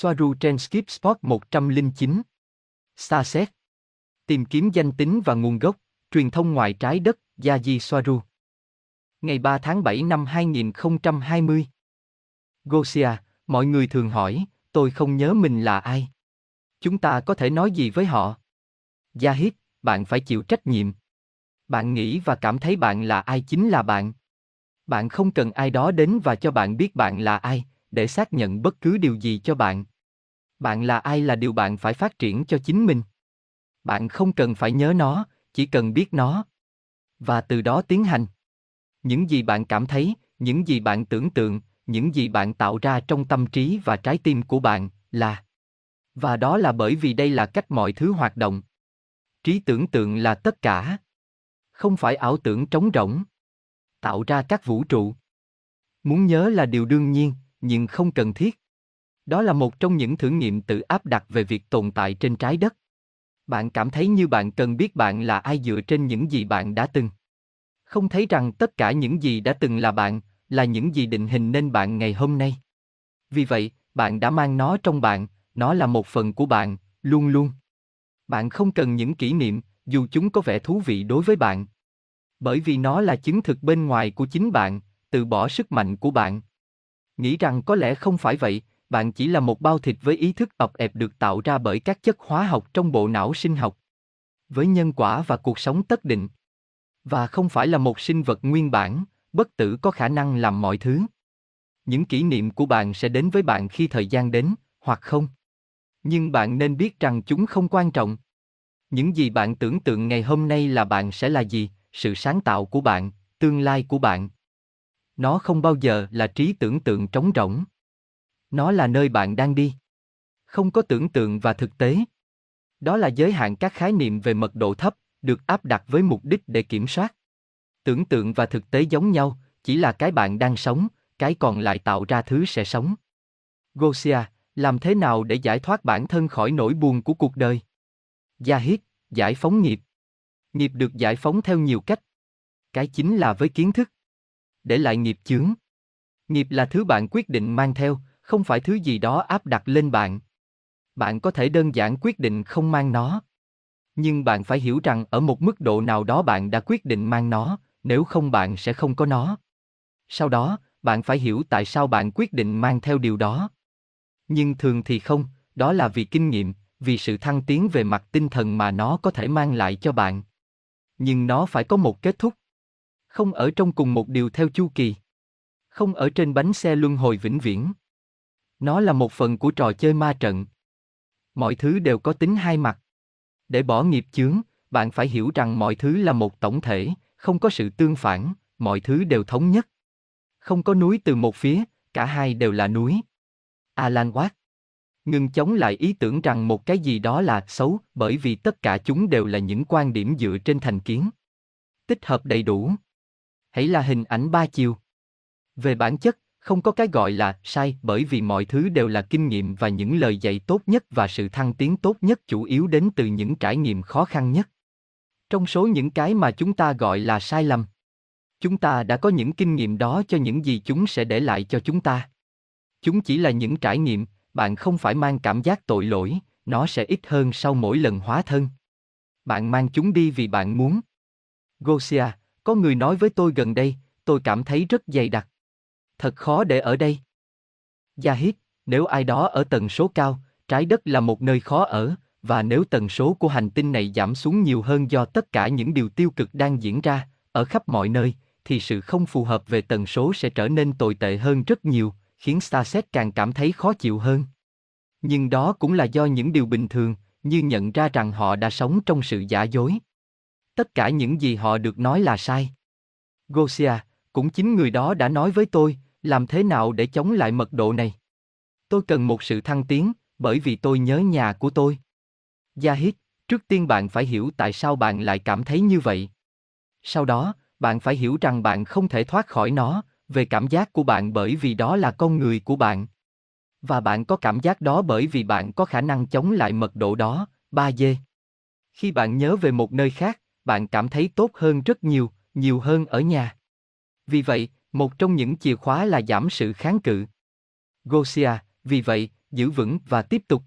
Soaru trên Skip Spot 109. Starset. Tìm kiếm danh tính và nguồn gốc, truyền thông ngoài trái đất, Yaji Soaru. Ngày 3 tháng 7 năm 2020. Gosia, mọi người thường hỏi, tôi không nhớ mình là ai. Chúng ta có thể nói gì với họ? Yahid, bạn phải chịu trách nhiệm. Bạn nghĩ và cảm thấy bạn là ai chính là bạn. Bạn không cần ai đó đến và cho bạn biết bạn là ai, để xác nhận bất cứ điều gì cho bạn. Bạn là ai là điều bạn phải phát triển cho chính mình. Bạn không cần phải nhớ nó, chỉ cần biết nó. Và từ đó tiến hành. Những gì bạn cảm thấy, những gì bạn tưởng tượng, những gì bạn tạo ra trong tâm trí và trái tim của bạn là và đó là bởi vì đây là cách mọi thứ hoạt động trí tưởng tượng là tất cả không phải ảo tưởng trống rỗng tạo ra các vũ trụ muốn nhớ là điều đương nhiên nhưng không cần thiết đó là một trong những thử nghiệm tự áp đặt về việc tồn tại trên trái đất bạn cảm thấy như bạn cần biết bạn là ai dựa trên những gì bạn đã từng không thấy rằng tất cả những gì đã từng là bạn là những gì định hình nên bạn ngày hôm nay. Vì vậy, bạn đã mang nó trong bạn, nó là một phần của bạn, luôn luôn. Bạn không cần những kỷ niệm, dù chúng có vẻ thú vị đối với bạn. Bởi vì nó là chứng thực bên ngoài của chính bạn, từ bỏ sức mạnh của bạn. Nghĩ rằng có lẽ không phải vậy, bạn chỉ là một bao thịt với ý thức ập ẹp được tạo ra bởi các chất hóa học trong bộ não sinh học. Với nhân quả và cuộc sống tất định. Và không phải là một sinh vật nguyên bản, bất tử có khả năng làm mọi thứ. Những kỷ niệm của bạn sẽ đến với bạn khi thời gian đến, hoặc không. Nhưng bạn nên biết rằng chúng không quan trọng. Những gì bạn tưởng tượng ngày hôm nay là bạn sẽ là gì, sự sáng tạo của bạn, tương lai của bạn. Nó không bao giờ là trí tưởng tượng trống rỗng. Nó là nơi bạn đang đi. Không có tưởng tượng và thực tế. Đó là giới hạn các khái niệm về mật độ thấp, được áp đặt với mục đích để kiểm soát tưởng tượng và thực tế giống nhau, chỉ là cái bạn đang sống, cái còn lại tạo ra thứ sẽ sống. Gosia, làm thế nào để giải thoát bản thân khỏi nỗi buồn của cuộc đời? Yahid, giải phóng nghiệp. Nghiệp được giải phóng theo nhiều cách. Cái chính là với kiến thức. Để lại nghiệp chướng. Nghiệp là thứ bạn quyết định mang theo, không phải thứ gì đó áp đặt lên bạn. Bạn có thể đơn giản quyết định không mang nó. Nhưng bạn phải hiểu rằng ở một mức độ nào đó bạn đã quyết định mang nó, nếu không bạn sẽ không có nó. Sau đó, bạn phải hiểu tại sao bạn quyết định mang theo điều đó. Nhưng thường thì không, đó là vì kinh nghiệm, vì sự thăng tiến về mặt tinh thần mà nó có thể mang lại cho bạn. Nhưng nó phải có một kết thúc. Không ở trong cùng một điều theo chu kỳ. Không ở trên bánh xe luân hồi vĩnh viễn. Nó là một phần của trò chơi ma trận. Mọi thứ đều có tính hai mặt. Để bỏ nghiệp chướng, bạn phải hiểu rằng mọi thứ là một tổng thể, không có sự tương phản, mọi thứ đều thống nhất. Không có núi từ một phía, cả hai đều là núi. Alan Watt Ngừng chống lại ý tưởng rằng một cái gì đó là xấu, bởi vì tất cả chúng đều là những quan điểm dựa trên thành kiến. Tích hợp đầy đủ. Hãy là hình ảnh ba chiều. Về bản chất, không có cái gọi là sai bởi vì mọi thứ đều là kinh nghiệm và những lời dạy tốt nhất và sự thăng tiến tốt nhất chủ yếu đến từ những trải nghiệm khó khăn nhất. Trong số những cái mà chúng ta gọi là sai lầm, chúng ta đã có những kinh nghiệm đó cho những gì chúng sẽ để lại cho chúng ta. Chúng chỉ là những trải nghiệm, bạn không phải mang cảm giác tội lỗi, nó sẽ ít hơn sau mỗi lần hóa thân. Bạn mang chúng đi vì bạn muốn. Gosia, có người nói với tôi gần đây, tôi cảm thấy rất dày đặc. Thật khó để ở đây. Yahid, nếu ai đó ở tần số cao, trái đất là một nơi khó ở, và nếu tần số của hành tinh này giảm xuống nhiều hơn do tất cả những điều tiêu cực đang diễn ra ở khắp mọi nơi thì sự không phù hợp về tần số sẽ trở nên tồi tệ hơn rất nhiều khiến starset càng cảm thấy khó chịu hơn nhưng đó cũng là do những điều bình thường như nhận ra rằng họ đã sống trong sự giả dối tất cả những gì họ được nói là sai gosia cũng chính người đó đã nói với tôi làm thế nào để chống lại mật độ này tôi cần một sự thăng tiến bởi vì tôi nhớ nhà của tôi Yahid, trước tiên bạn phải hiểu tại sao bạn lại cảm thấy như vậy. Sau đó, bạn phải hiểu rằng bạn không thể thoát khỏi nó, về cảm giác của bạn bởi vì đó là con người của bạn. Và bạn có cảm giác đó bởi vì bạn có khả năng chống lại mật độ đó, 3D. Khi bạn nhớ về một nơi khác, bạn cảm thấy tốt hơn rất nhiều, nhiều hơn ở nhà. Vì vậy, một trong những chìa khóa là giảm sự kháng cự. Gosia, vì vậy, giữ vững và tiếp tục.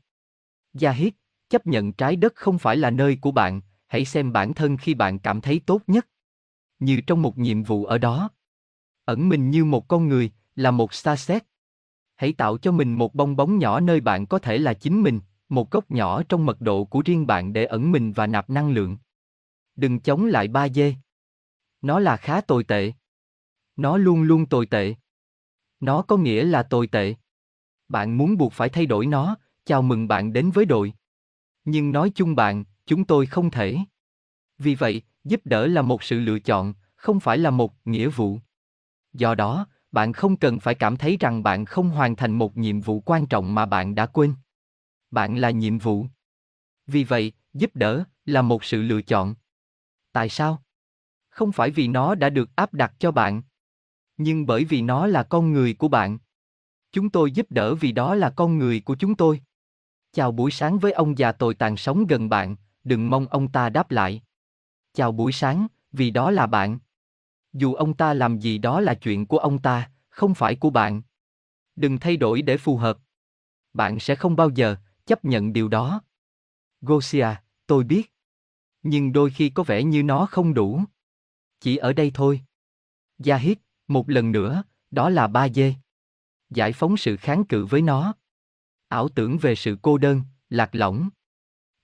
Yahid, chấp nhận trái đất không phải là nơi của bạn, hãy xem bản thân khi bạn cảm thấy tốt nhất. Như trong một nhiệm vụ ở đó. Ẩn mình như một con người, là một xa xét. Hãy tạo cho mình một bong bóng nhỏ nơi bạn có thể là chính mình, một góc nhỏ trong mật độ của riêng bạn để ẩn mình và nạp năng lượng. Đừng chống lại ba dê. Nó là khá tồi tệ. Nó luôn luôn tồi tệ. Nó có nghĩa là tồi tệ. Bạn muốn buộc phải thay đổi nó, chào mừng bạn đến với đội. Nhưng nói chung bạn, chúng tôi không thể. Vì vậy, giúp đỡ là một sự lựa chọn, không phải là một nghĩa vụ. Do đó, bạn không cần phải cảm thấy rằng bạn không hoàn thành một nhiệm vụ quan trọng mà bạn đã quên. Bạn là nhiệm vụ. Vì vậy, giúp đỡ là một sự lựa chọn. Tại sao? Không phải vì nó đã được áp đặt cho bạn, nhưng bởi vì nó là con người của bạn. Chúng tôi giúp đỡ vì đó là con người của chúng tôi. Chào buổi sáng với ông già tồi tàn sống gần bạn, đừng mong ông ta đáp lại. Chào buổi sáng, vì đó là bạn. Dù ông ta làm gì đó là chuyện của ông ta, không phải của bạn. Đừng thay đổi để phù hợp. Bạn sẽ không bao giờ chấp nhận điều đó. Gosia, tôi biết. Nhưng đôi khi có vẻ như nó không đủ. Chỉ ở đây thôi. Yahid, một lần nữa, đó là ba dê. Giải phóng sự kháng cự với nó. Ảo tưởng về sự cô đơn, lạc lõng.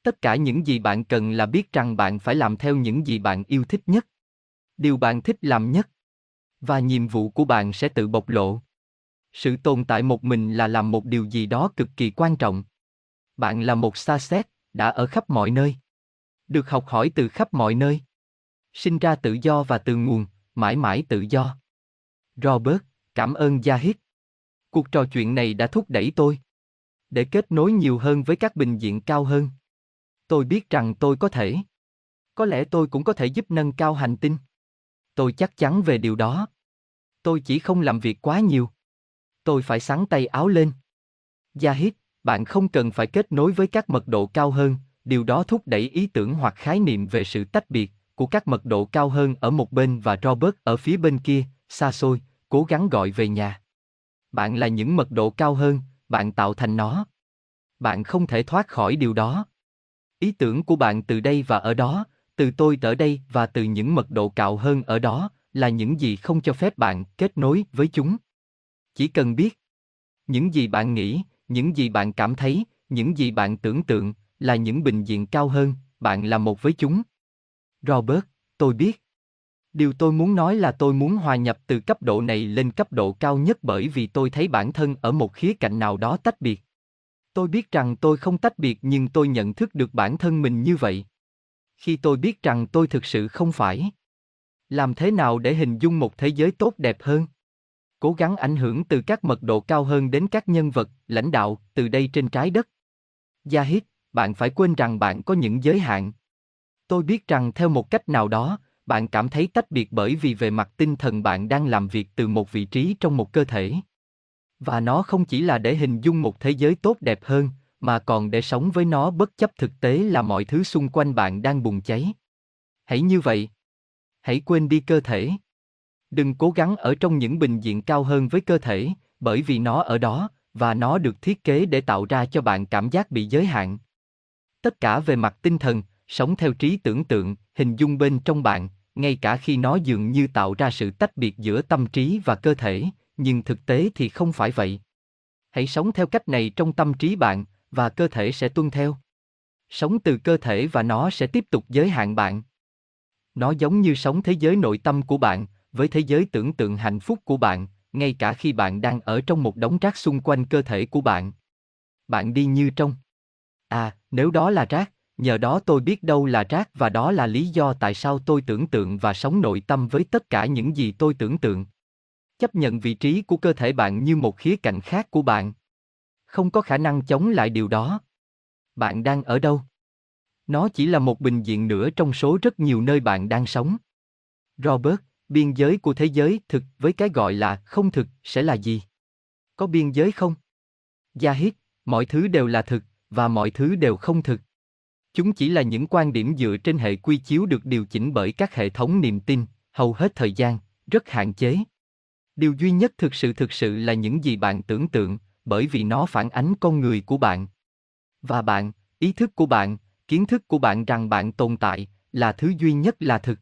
Tất cả những gì bạn cần là biết rằng bạn phải làm theo những gì bạn yêu thích nhất. Điều bạn thích làm nhất. Và nhiệm vụ của bạn sẽ tự bộc lộ. Sự tồn tại một mình là làm một điều gì đó cực kỳ quan trọng. Bạn là một xa xét, đã ở khắp mọi nơi. Được học hỏi từ khắp mọi nơi. Sinh ra tự do và từ nguồn, mãi mãi tự do. Robert, cảm ơn Yahid. Cuộc trò chuyện này đã thúc đẩy tôi để kết nối nhiều hơn với các bình diện cao hơn. Tôi biết rằng tôi có thể. Có lẽ tôi cũng có thể giúp nâng cao hành tinh. Tôi chắc chắn về điều đó. Tôi chỉ không làm việc quá nhiều. Tôi phải sáng tay áo lên. Yahid, bạn không cần phải kết nối với các mật độ cao hơn, điều đó thúc đẩy ý tưởng hoặc khái niệm về sự tách biệt của các mật độ cao hơn ở một bên và Robert ở phía bên kia, xa xôi, cố gắng gọi về nhà. Bạn là những mật độ cao hơn, bạn tạo thành nó. Bạn không thể thoát khỏi điều đó. Ý tưởng của bạn từ đây và ở đó, từ tôi ở đây và từ những mật độ cao hơn ở đó, là những gì không cho phép bạn kết nối với chúng. Chỉ cần biết những gì bạn nghĩ, những gì bạn cảm thấy, những gì bạn tưởng tượng, là những bình diện cao hơn, bạn là một với chúng. Robert, tôi biết. Điều tôi muốn nói là tôi muốn hòa nhập từ cấp độ này lên cấp độ cao nhất bởi vì tôi thấy bản thân ở một khía cạnh nào đó tách biệt. Tôi biết rằng tôi không tách biệt nhưng tôi nhận thức được bản thân mình như vậy. Khi tôi biết rằng tôi thực sự không phải. Làm thế nào để hình dung một thế giới tốt đẹp hơn? Cố gắng ảnh hưởng từ các mật độ cao hơn đến các nhân vật, lãnh đạo, từ đây trên trái đất. Yahid, bạn phải quên rằng bạn có những giới hạn. Tôi biết rằng theo một cách nào đó, bạn cảm thấy tách biệt bởi vì về mặt tinh thần bạn đang làm việc từ một vị trí trong một cơ thể. Và nó không chỉ là để hình dung một thế giới tốt đẹp hơn, mà còn để sống với nó bất chấp thực tế là mọi thứ xung quanh bạn đang bùng cháy. Hãy như vậy. Hãy quên đi cơ thể. Đừng cố gắng ở trong những bình diện cao hơn với cơ thể, bởi vì nó ở đó, và nó được thiết kế để tạo ra cho bạn cảm giác bị giới hạn. Tất cả về mặt tinh thần, sống theo trí tưởng tượng, hình dung bên trong bạn, ngay cả khi nó dường như tạo ra sự tách biệt giữa tâm trí và cơ thể, nhưng thực tế thì không phải vậy. Hãy sống theo cách này trong tâm trí bạn, và cơ thể sẽ tuân theo. Sống từ cơ thể và nó sẽ tiếp tục giới hạn bạn. Nó giống như sống thế giới nội tâm của bạn, với thế giới tưởng tượng hạnh phúc của bạn, ngay cả khi bạn đang ở trong một đống rác xung quanh cơ thể của bạn. Bạn đi như trong. À, nếu đó là rác, nhờ đó tôi biết đâu là rác và đó là lý do tại sao tôi tưởng tượng và sống nội tâm với tất cả những gì tôi tưởng tượng. Chấp nhận vị trí của cơ thể bạn như một khía cạnh khác của bạn. Không có khả năng chống lại điều đó. Bạn đang ở đâu? Nó chỉ là một bình diện nữa trong số rất nhiều nơi bạn đang sống. Robert, biên giới của thế giới thực với cái gọi là không thực sẽ là gì? Có biên giới không? Yahid, mọi thứ đều là thực, và mọi thứ đều không thực. Chúng chỉ là những quan điểm dựa trên hệ quy chiếu được điều chỉnh bởi các hệ thống niềm tin, hầu hết thời gian, rất hạn chế. Điều duy nhất thực sự thực sự là những gì bạn tưởng tượng, bởi vì nó phản ánh con người của bạn. Và bạn, ý thức của bạn, kiến thức của bạn rằng bạn tồn tại, là thứ duy nhất là thực.